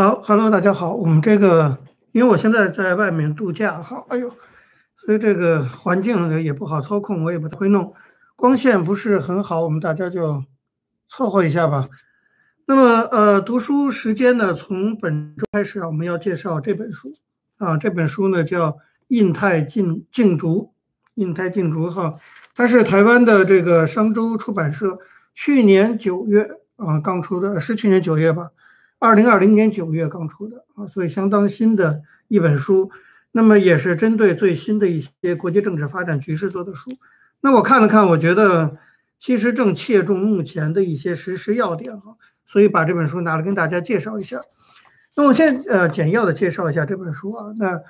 好，Hello，大家好。我们这个，因为我现在在外面度假，哈，哎呦，所以这个环境也不好操控，我也不太会弄，光线不是很好，我们大家就凑合一下吧。那么，呃，读书时间呢，从本周开始啊，我们要介绍这本书啊，这本书呢叫《印太竞竞逐》，印太竞逐哈，它是台湾的这个商周出版社去年九月啊刚出的，是去年九月吧。二零二零年九月刚出的啊，所以相当新的一本书。那么也是针对最新的一些国际政治发展局势做的书。那我看了看，我觉得其实正切中目前的一些实施要点哈，所以把这本书拿来跟大家介绍一下。那我先呃简要的介绍一下这本书啊。那《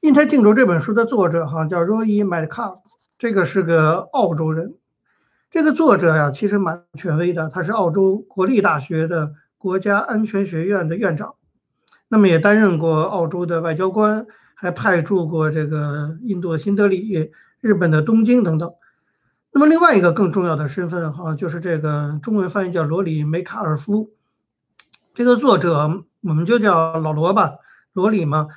印太竞逐》这本书的作者哈叫 Roy Metcalf，这个是个澳洲人。这个作者呀其实蛮权威的，他是澳洲国立大学的。国家安全学院的院长，那么也担任过澳洲的外交官，还派驻过这个印度的新德里、日本的东京等等。那么另外一个更重要的身份，哈，就是这个中文翻译叫罗里梅卡尔夫。这个作者我们就叫老罗吧，罗里嘛。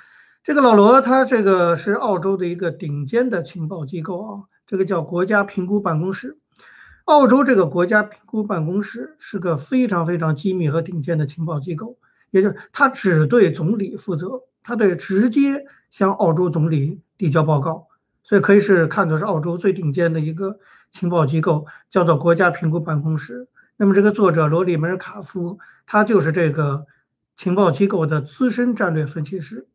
这个老罗他这个是澳洲的一个顶尖的情报机构啊，这个叫国家评估办公室。澳洲这个国家评估办公室是个非常非常机密和顶尖的情报机构，也就是它只对总理负责，它对直接向澳洲总理递交报告，所以可以是看作是澳洲最顶尖的一个情报机构，叫做国家评估办公室。那么这个作者罗里梅尔卡夫，他就是这个情报机构的资深战略分析师，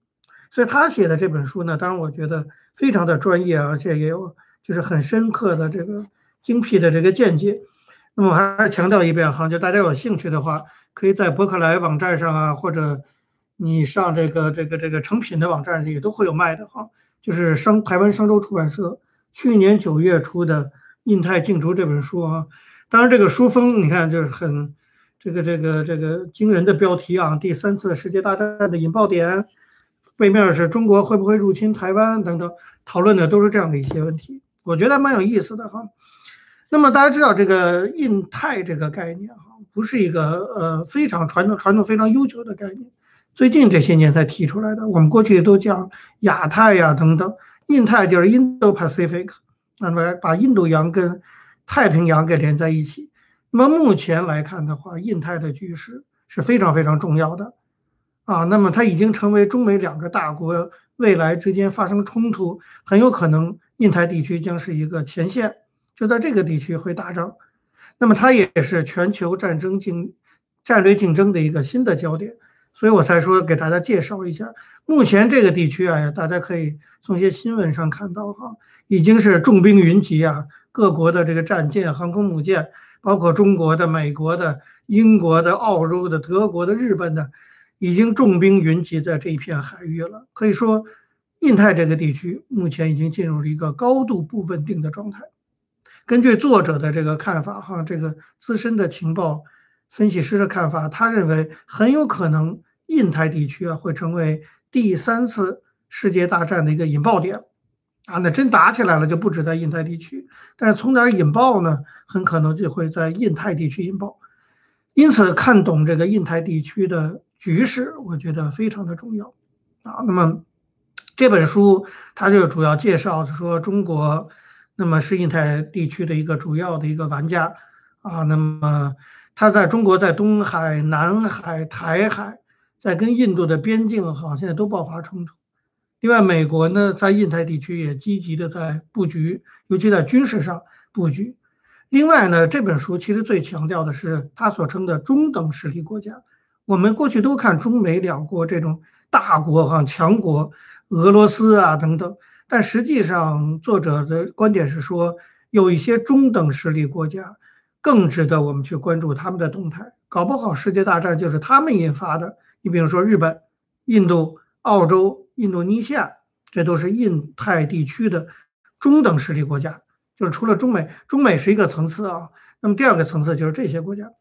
所以他写的这本书呢，当然我觉得非常的专业，而且也有就是很深刻的这个。精辟的这个见解，那么还是强调一遍哈，就大家有兴趣的话，可以在博客来网站上啊，或者你上这个这个这个成品的网站里都会有卖的哈。就是商台湾商周出版社去年九月出的《印太竞逐》这本书啊，当然这个书封你看就是很这个这个这个惊人的标题啊，第三次世界大战的引爆点，背面是中国会不会入侵台湾等等，讨论的都是这样的一些问题，我觉得蛮有意思的哈。那么大家知道这个印太这个概念哈，不是一个呃非常传统、传统非常悠久的概念，最近这些年才提出来的。我们过去都讲亚太呀等等，印太就是 Indo-Pacific，那么把印度洋跟太平洋给连在一起。那么目前来看的话，印太的局势是非常非常重要的啊。那么它已经成为中美两个大国未来之间发生冲突，很有可能印太地区将是一个前线。就在这个地区会打仗，那么它也是全球战争竞战略竞争的一个新的焦点，所以我才说给大家介绍一下。目前这个地区啊，大家可以从一些新闻上看到哈，已经是重兵云集啊，各国的这个战舰、航空母舰，包括中国的、美国的、英国的、澳洲的、德国的、日本的，已经重兵云集在这一片海域了。可以说，印太这个地区目前已经进入了一个高度不稳定的状态。根据作者的这个看法，哈，这个资深的情报分析师的看法，他认为很有可能印太地区啊会成为第三次世界大战的一个引爆点，啊，那真打起来了就不止在印太地区，但是从哪儿引爆呢？很可能就会在印太地区引爆。因此，看懂这个印太地区的局势，我觉得非常的重要啊。那么这本书它就主要介绍说中国。那么是印太地区的一个主要的一个玩家啊，那么他在中国在东海、南海、台海，在跟印度的边境哈，现在都爆发冲突。另外，美国呢在印太地区也积极的在布局，尤其在军事上布局。另外呢，这本书其实最强调的是他所称的中等实力国家。我们过去都看中美两国这种大国哈强国，俄罗斯啊等等。但实际上，作者的观点是说，有一些中等实力国家更值得我们去关注他们的动态。搞不好世界大战就是他们引发的。你比如说日本、印度、澳洲、印度尼西亚，这都是印太地区的中等实力国家。就是除了中美，中美是一个层次啊。那么第二个层次就是这些国家。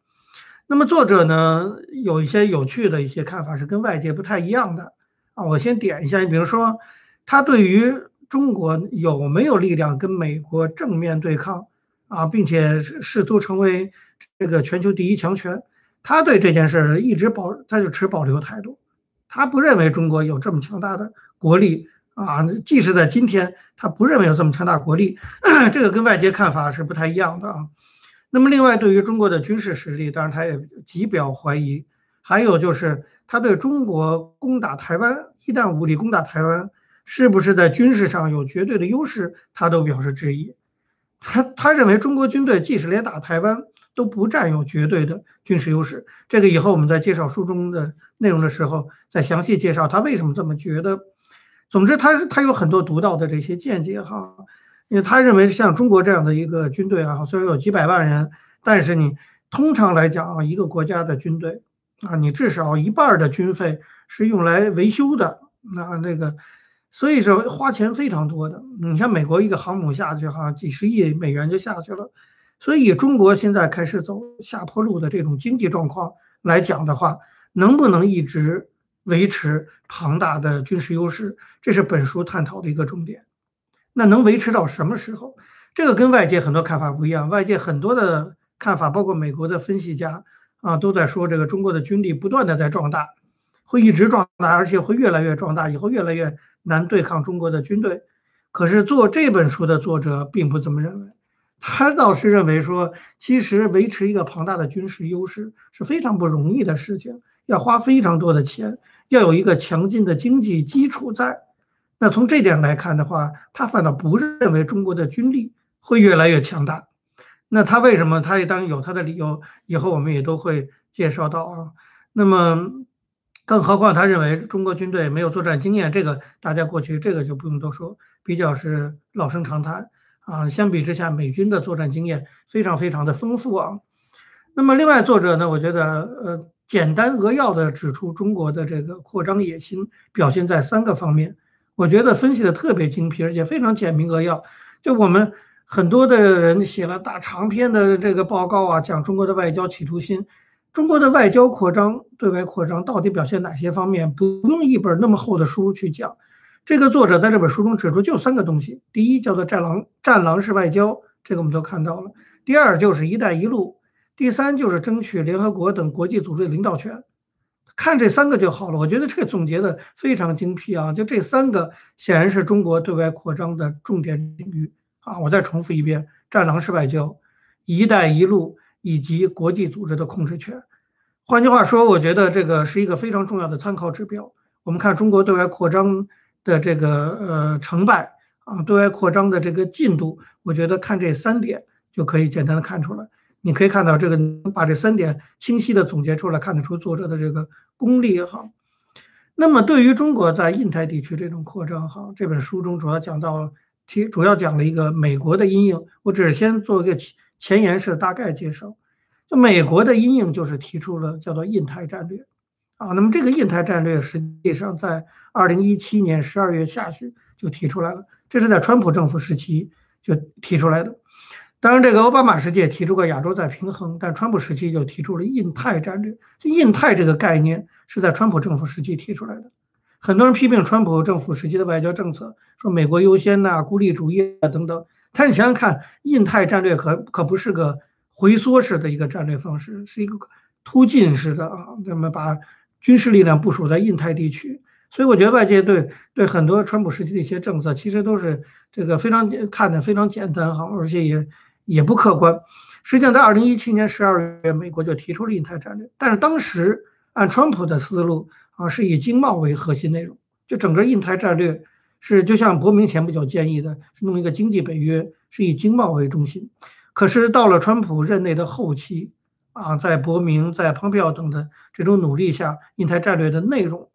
那么作者呢，有一些有趣的一些看法是跟外界不太一样的啊。我先点一下，你比如说，他对于中国有没有力量跟美国正面对抗啊，并且试图成为这个全球第一强权？他对这件事一直保，他就持保留态度他不认为中国有这么强大的国力啊，即使在今天，他不认为有这么强大国力，这个跟外界看法是不太一样的啊。那么，另外对于中国的军事实力，当然他也极表怀疑。还有就是他对中国攻打台湾，一旦武力攻打台湾，是不是在军事上有绝对的优势，他都表示质疑。他他认为中国军队即使连打台湾都不占有绝对的军事优势。这个以后我们在介绍书中的内容的时候再详细介绍他为什么这么觉得。总之，他是他有很多独到的这些见解哈，因为他认为像中国这样的一个军队啊，虽然有几百万人，但是你通常来讲啊，一个国家的军队。啊，你至少一半的军费是用来维修的，那那个，所以说花钱非常多的。你像美国一个航母下去哈，几十亿美元就下去了。所以中国现在开始走下坡路的这种经济状况来讲的话，能不能一直维持庞大的军事优势，这是本书探讨的一个重点。那能维持到什么时候？这个跟外界很多看法不一样。外界很多的看法，包括美国的分析家。啊，都在说这个中国的军力不断的在壮大，会一直壮大，而且会越来越壮大，以后越来越难对抗中国的军队。可是做这本书的作者并不这么认为，他倒是认为说，其实维持一个庞大的军事优势是非常不容易的事情，要花非常多的钱，要有一个强劲的经济基础在。那从这点来看的话，他反倒不认为中国的军力会越来越强大。那他为什么？他也当然有他的理由，以后我们也都会介绍到啊。那么，更何况他认为中国军队没有作战经验，这个大家过去这个就不用多说，比较是老生常谈啊。相比之下，美军的作战经验非常非常的丰富啊。那么，另外作者呢，我觉得呃，简单扼要的指出中国的这个扩张野心表现在三个方面，我觉得分析的特别精辟，而且非常简明扼要，就我们。很多的人写了大长篇的这个报告啊，讲中国的外交企图心，中国的外交扩张、对外扩张到底表现哪些方面？不用一本那么厚的书去讲。这个作者在这本书中指出就三个东西：第一叫做“战狼战狼式外交”，这个我们都看到了；第二就是“一带一路”；第三就是争取联合国等国际组织的领导权。看这三个就好了。我觉得这个总结的非常精辟啊！就这三个显然是中国对外扩张的重点领域。啊，我再重复一遍：战狼式外交、一带一路以及国际组织的控制权。换句话说，我觉得这个是一个非常重要的参考指标。我们看中国对外扩张的这个呃成败啊，对外扩张的这个进度，我觉得看这三点就可以简单的看出来。你可以看到这个把这三点清晰的总结出来，看得出作者的这个功力也好。那么对于中国在印太地区这种扩张哈，这本书中主要讲到了。提主要讲了一个美国的阴影，我只是先做一个前言是大概介绍。就美国的阴影就是提出了叫做印太战略啊。那么这个印太战略实际上在二零一七年十二月下旬就提出来了，这是在川普政府时期就提出来的。当然，这个奥巴马时期也提出过亚洲再平衡，但川普时期就提出了印太战略。就印太这个概念是在川普政府时期提出来的。很多人批评川普政府时期的外交政策，说美国优先呐、孤立主义啊等等。但是想想看，印太战略可可不是个回缩式的一个战略方式，是一个突进式的啊。那么把军事力量部署在印太地区，所以我觉得外界对对很多川普时期的一些政策，其实都是这个非常看的非常简单哈，而且也也不客观。实际上，在二零一七年十二月，美国就提出了印太战略，但是当时按川普的思路。啊，是以经贸为核心内容，就整个印太战略是就像伯明前不久建议的，是弄一个经济北约，是以经贸为中心。可是到了川普任内的后期，啊，在伯明、在蓬佩奥等的这种努力下，印太战略的内容，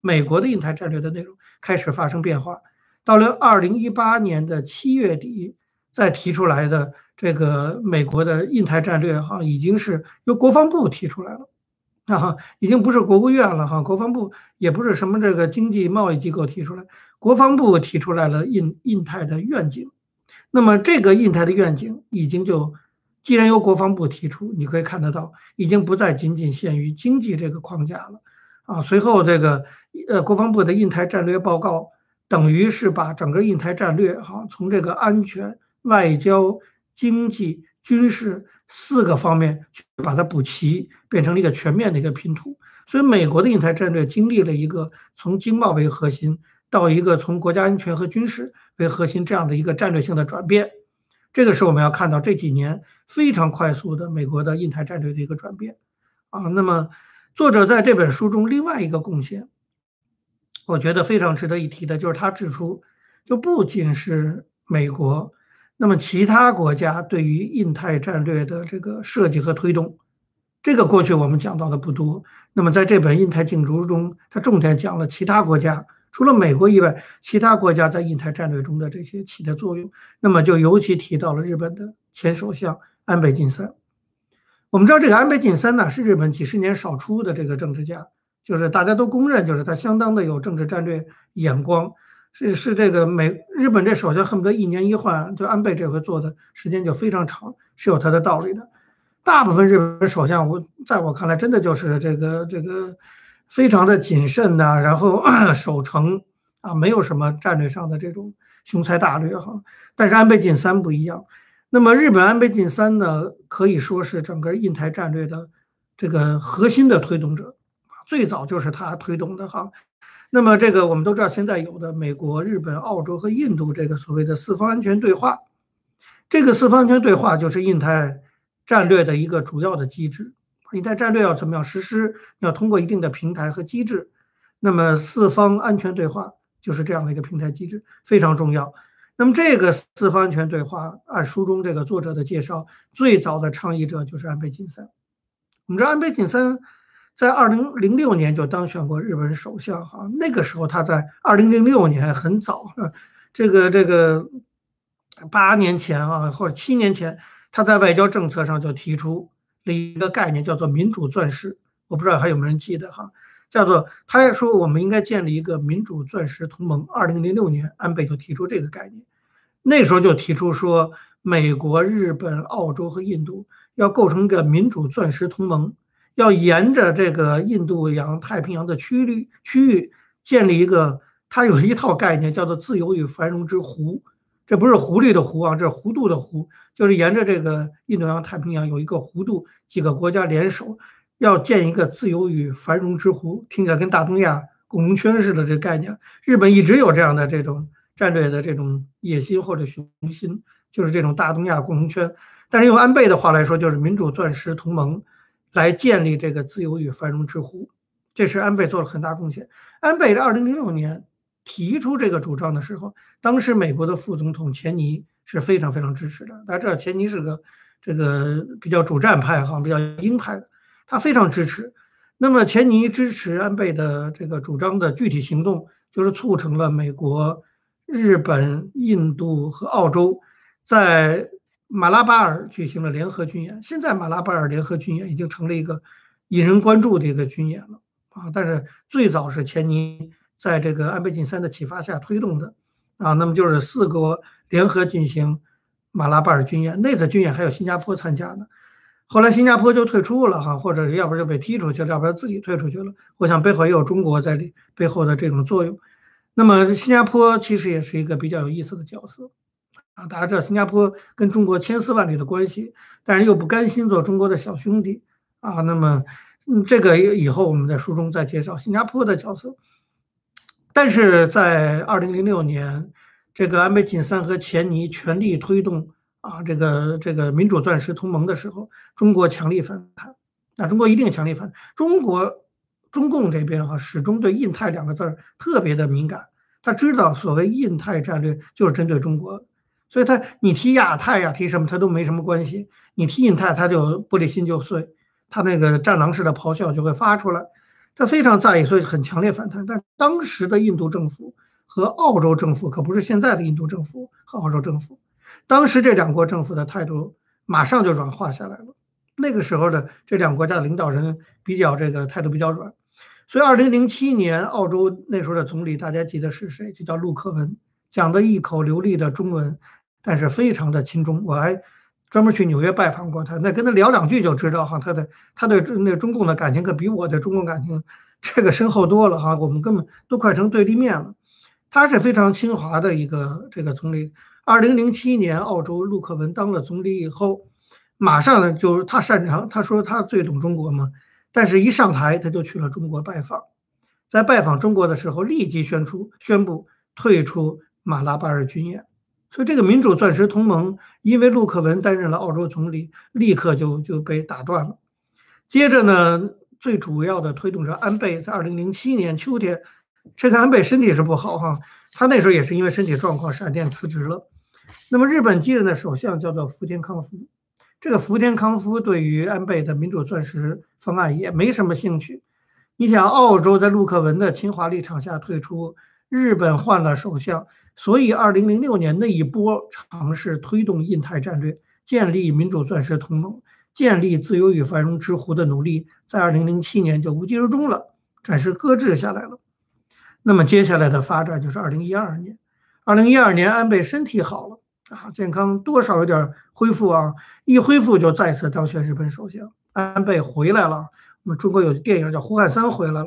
美国的印太战略的内容开始发生变化。到了二零一八年的七月底，再提出来的这个美国的印太战略，哈，已经是由国防部提出来了。啊哈，已经不是国务院了哈，国防部也不是什么这个经济贸易机构提出来，国防部提出来了印印太的愿景。那么这个印太的愿景已经就，既然由国防部提出，你可以看得到，已经不再仅仅限于经济这个框架了。啊，随后这个呃国防部的印太战略报告，等于是把整个印太战略哈，从这个安全、外交、经济、军事四个方面去把它补齐，变成了一个全面的一个拼图。所以，美国的印太战略经历了一个从经贸为核心到一个从国家安全和军事为核心这样的一个战略性的转变。这个是我们要看到这几年非常快速的美国的印太战略的一个转变。啊，那么作者在这本书中另外一个贡献，我觉得非常值得一提的，就是他指出，就不仅是美国。那么，其他国家对于印太战略的这个设计和推动，这个过去我们讲到的不多。那么，在这本《印太竞逐》中，它重点讲了其他国家，除了美国以外，其他国家在印太战略中的这些起的作用。那么，就尤其提到了日本的前首相安倍晋三。我们知道，这个安倍晋三呢，是日本几十年少出的这个政治家，就是大家都公认，就是他相当的有政治战略眼光。是是这个美日本这首相恨不得一年一换，就安倍这回做的时间就非常长，是有他的道理的。大部分日本首相，我在我看来，真的就是这个这个非常的谨慎呐，然后 守成啊，没有什么战略上的这种雄才大略哈。但是安倍晋三不一样，那么日本安倍晋三呢，可以说是整个印太战略的这个核心的推动者，最早就是他推动的哈。那么这个我们都知道，现在有的美国、日本、澳洲和印度这个所谓的四方安全对话，这个四方安全对话就是印太战略的一个主要的机制。印太战略要怎么样实施？要通过一定的平台和机制。那么四方安全对话就是这样的一个平台机制，非常重要。那么这个四方安全对话，按书中这个作者的介绍，最早的倡议者就是安倍晋三。我们知道安倍晋三。在二零零六年就当选过日本首相，哈，那个时候他在二零零六年很早，这个这个八年前啊，或者七年前，他在外交政策上就提出了一个概念，叫做民主钻石。我不知道还有没有人记得哈，叫做他也说我们应该建立一个民主钻石同盟。二零零六年，安倍就提出这个概念，那时候就提出说，美国、日本、澳洲和印度要构成一个民主钻石同盟。要沿着这个印度洋、太平洋的区域区域建立一个，它有一套概念叫做“自由与繁荣之湖”，这不是狐狸的弧啊，这是弧度的弧，就是沿着这个印度洋、太平洋有一个弧度，几个国家联手要建一个自由与繁荣之湖，听起来跟大东亚共荣圈似的这概念。日本一直有这样的这种战略的这种野心或者雄心，就是这种大东亚共荣圈。但是用安倍的话来说，就是民主钻石同盟。来建立这个自由与繁荣之湖，这是安倍做了很大贡献。安倍在二零零六年提出这个主张的时候，当时美国的副总统钱尼是非常非常支持的。大家知道钱尼是个这个比较主战派哈，比较鹰派的，他非常支持。那么钱尼支持安倍的这个主张的具体行动，就是促成了美国、日本、印度和澳洲在。马拉巴尔举行了联合军演，现在马拉巴尔联合军演已经成了一个引人关注的一个军演了啊！但是最早是钱尼在这个安倍晋三的启发下推动的啊，那么就是四国联合进行马拉巴尔军演，那次军演还有新加坡参加呢，后来新加坡就退出了哈，或者要不然就被踢出去了，要不然自己退出去了。我想背后也有中国在里背后的这种作用。那么新加坡其实也是一个比较有意思的角色。大家知道新加坡跟中国千丝万缕的关系，但是又不甘心做中国的小兄弟啊。那么，嗯，这个以后我们在书中再介绍新加坡的角色。但是在二零零六年，这个安倍晋三和钱尼全力推动啊，这个这个民主钻石同盟的时候，中国强力反弹。那中国一定强力反，中国中共这边哈始终对“印太”两个字儿特别的敏感，他知道所谓印太战略就是针对中国。所以他，你提亚太呀，提什么他都没什么关系。你提印太，他就玻璃心就碎，他那个战狼式的咆哮就会发出来。他非常在意，所以很强烈反弹。但当时的印度政府和澳洲政府可不是现在的印度政府和澳洲政府，当时这两国政府的态度马上就软化下来了。那个时候的这两国家的领导人比较这个态度比较软，所以二零零七年澳洲那时候的总理大家记得是谁？就叫陆克文，讲的一口流利的中文。但是非常的亲中，我还专门去纽约拜访过他，那跟他聊两句就知道哈，他的他对那中共的感情可比我对中共感情这个深厚多了哈，我们根本都快成对立面了。他是非常亲华的一个这个总理。二零零七年，澳洲陆克文当了总理以后，马上呢就是他擅长，他说他最懂中国嘛，但是一上台他就去了中国拜访，在拜访中国的时候，立即宣出宣布退出马拉巴尔军演，所以这个民主钻石同盟因为陆克文担任了澳洲总理，立刻就就被打断了。接着呢，最主要的推动者安倍在二零零七年秋天，这个安倍身体是不好哈，他那时候也是因为身体状况闪电辞职了。那么日本继任的首相叫做福田康夫，这个福田康夫对于安倍的民主钻石方案也没什么兴趣。你想，澳洲在陆克文的侵华立场下退出，日本换了首相，所以二零零六年那一波尝试推动印太战略，建立民主钻石同盟，建立自由与繁荣之湖的努力，在二零零七年就无疾而终了，暂时搁置下来了。那么接下来的发展就是二零一二年，二零一二年安倍身体好了。啊，健康多少有点恢复啊，一恢复就再次当选日本首相。安倍回来了，我们中国有电影叫《胡汉三回来了》，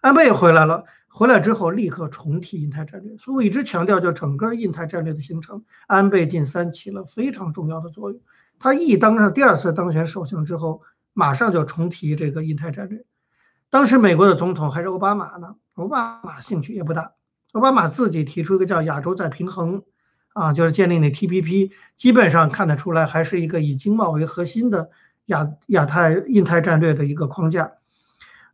安倍回来了，回来之后立刻重提印太战略。所以我一直强调，就整个印太战略的形成，安倍晋三起了非常重要的作用。他一当上第二次当选首相之后，马上就重提这个印太战略。当时美国的总统还是奥巴马呢，奥巴马兴趣也不大，奥巴马自己提出一个叫“亚洲再平衡”。啊，就是建立那 TPP，基本上看得出来，还是一个以经贸为核心的亚亚太印太战略的一个框架。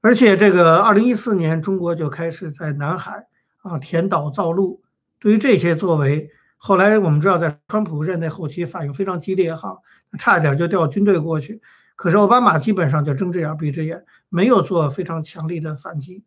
而且，这个二零一四年，中国就开始在南海啊填岛造陆。对于这些作为，后来我们知道，在川普任内后期反应非常激烈，哈，差一点就调军队过去。可是奥巴马基本上就睁只眼闭只眼，没有做非常强力的反击。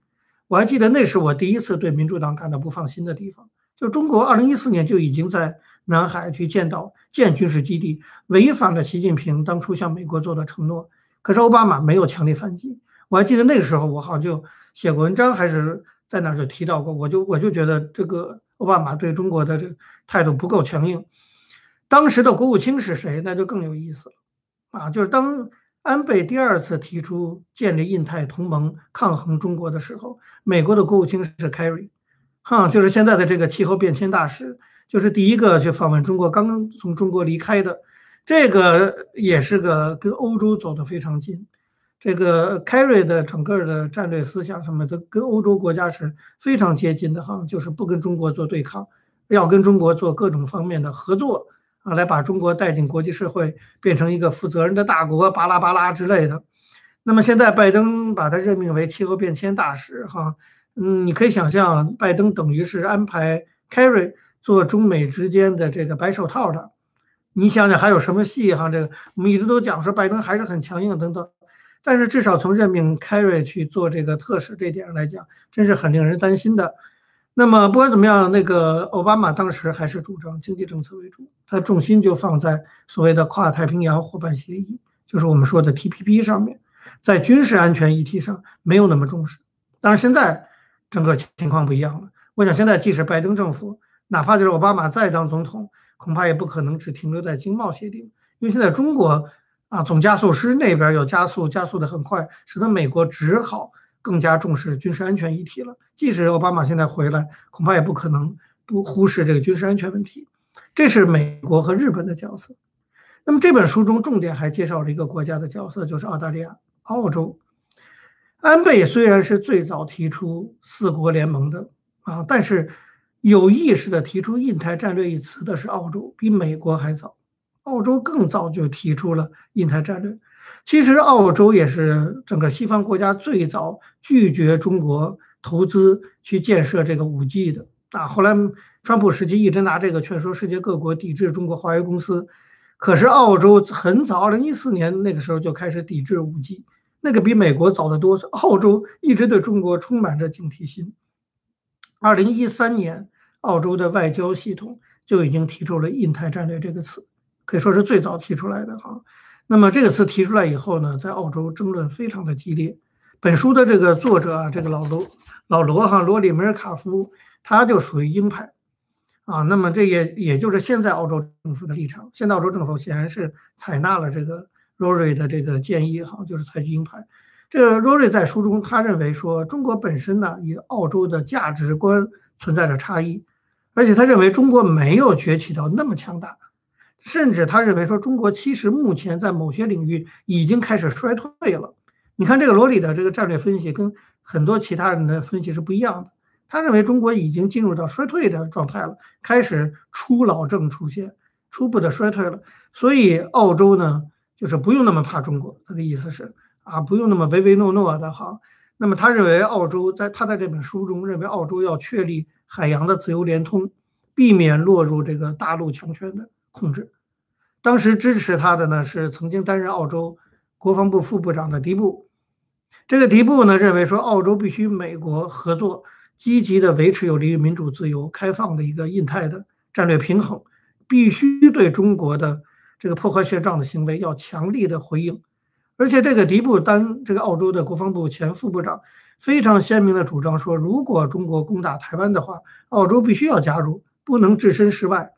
我还记得那是我第一次对民主党感到不放心的地方。就中国，二零一四年就已经在南海去建岛、建军事基地，违反了习近平当初向美国做的承诺。可是奥巴马没有强力反击。我还记得那个时候，我好像就写过文章，还是在那儿就提到过。我就我就觉得这个奥巴马对中国的这个态度不够强硬。当时的国务卿是谁？那就更有意思了啊！就是当安倍第二次提出建立印太同盟抗衡中国的时候，美国的国务卿是 Kerry。哈，就是现在的这个气候变迁大使，就是第一个去访问中国，刚刚从中国离开的，这个也是个跟欧洲走得非常近。这个 Carry 的整个的战略思想什么的，跟欧洲国家是非常接近的哈，就是不跟中国做对抗，要跟中国做各种方面的合作啊，来把中国带进国际社会，变成一个负责任的大国，巴拉巴拉之类的。那么现在拜登把他任命为气候变迁大使哈。嗯，你可以想象，拜登等于是安排 Carry 做中美之间的这个白手套的。你想想还有什么戏哈？这个我们一直都讲说拜登还是很强硬等等，但是至少从任命凯瑞去做这个特使这点上来讲，真是很令人担心的。那么不管怎么样，那个奥巴马当时还是主张经济政策为主，他重心就放在所谓的跨太平洋伙伴协议，就是我们说的 TPP 上面，在军事安全议题上没有那么重视。当然现在。整个情况不一样了。我想现在即使拜登政府，哪怕就是奥巴马再当总统，恐怕也不可能只停留在经贸协定，因为现在中国啊总加速师那边有加速，加速的很快，使得美国只好更加重视军事安全议题了。即使奥巴马现在回来，恐怕也不可能不忽视这个军事安全问题。这是美国和日本的角色。那么这本书中重点还介绍了一个国家的角色，就是澳大利亚、澳洲。安倍虽然是最早提出四国联盟的啊，但是有意识的提出印太战略一词的是澳洲，比美国还早。澳洲更早就提出了印太战略。其实澳洲也是整个西方国家最早拒绝中国投资去建设这个五 G 的啊。后来川普时期一直拿这个劝说世界各国抵制中国华为公司，可是澳洲很早，二零一四年那个时候就开始抵制五 G。那个比美国早得多，澳洲一直对中国充满着警惕心。二零一三年，澳洲的外交系统就已经提出了“印太战略”这个词，可以说是最早提出来的哈。那么这个词提出来以后呢，在澳洲争论非常的激烈。本书的这个作者啊，这个老罗老罗哈罗里梅尔卡夫，他就属于鹰派啊。那么这也也就是现在澳洲政府的立场。现在澳洲政府显然是采纳了这个。Rory 的这个建议哈，就是采取鹰派。这个 Rory 在书中他认为说，中国本身呢与澳洲的价值观存在着差异，而且他认为中国没有崛起到那么强大。甚至他认为说中国其实目前在某些领域已经开始衰退了。你看这个罗里的这个战略分析跟很多其他人的分析是不一样的。他认为中国已经进入到衰退的状态了，开始初老症出现，初步的衰退了。所以澳洲呢，就是不用那么怕中国。他的意思是啊，不用那么唯唯诺诺的哈。那么他认为澳洲在他在这本书中认为澳洲要确立海洋的自由联通，避免落入这个大陆强权的。控制，当时支持他的呢是曾经担任澳洲国防部副部长的迪布。这个迪布呢认为说，澳洲必须美国合作，积极的维持有利于民主、自由、开放的一个印太的战略平衡，必须对中国的这个破坏现状的行为要强力的回应。而且这个迪布当这个澳洲的国防部前副部长，非常鲜明的主张说，如果中国攻打台湾的话，澳洲必须要加入，不能置身事外。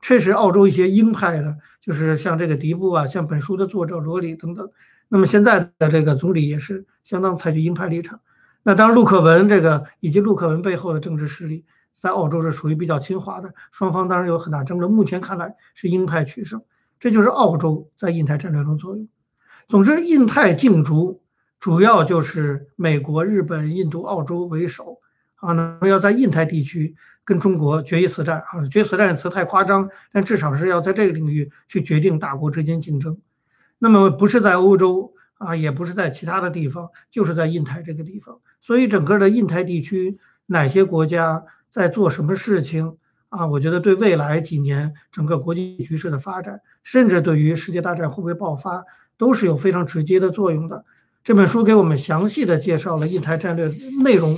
这是澳洲一些鹰派的，就是像这个迪布啊，像本书的作者罗里等等。那么现在的这个总理也是相当采取鹰派立场。那当然，陆克文这个以及陆克文背后的政治势力，在澳洲是属于比较亲华的，双方当然有很大争论。目前看来是鹰派取胜，这就是澳洲在印太战略中作用。总之，印太竞逐主要就是美国、日本、印度、澳洲为首啊，那么要在印太地区。跟中国决一死战啊，决死战词太夸张，但至少是要在这个领域去决定大国之间竞争。那么不是在欧洲啊，也不是在其他的地方，就是在印太这个地方。所以整个的印太地区哪些国家在做什么事情啊？我觉得对未来几年整个国际局势的发展，甚至对于世界大战会不会爆发，都是有非常直接的作用的。这本书给我们详细的介绍了印太战略内容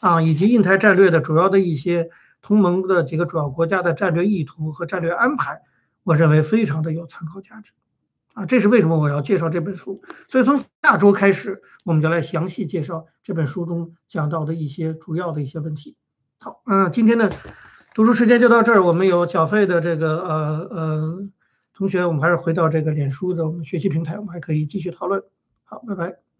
啊，以及印太战略的主要的一些。同盟的几个主要国家的战略意图和战略安排，我认为非常的有参考价值，啊，这是为什么我要介绍这本书。所以从下周开始，我们就来详细介绍这本书中讲到的一些主要的一些问题。好，嗯，今天的读书时间就到这儿。我们有缴费的这个呃呃同学，我们还是回到这个脸书的我们学习平台，我们还可以继续讨论。好，拜拜。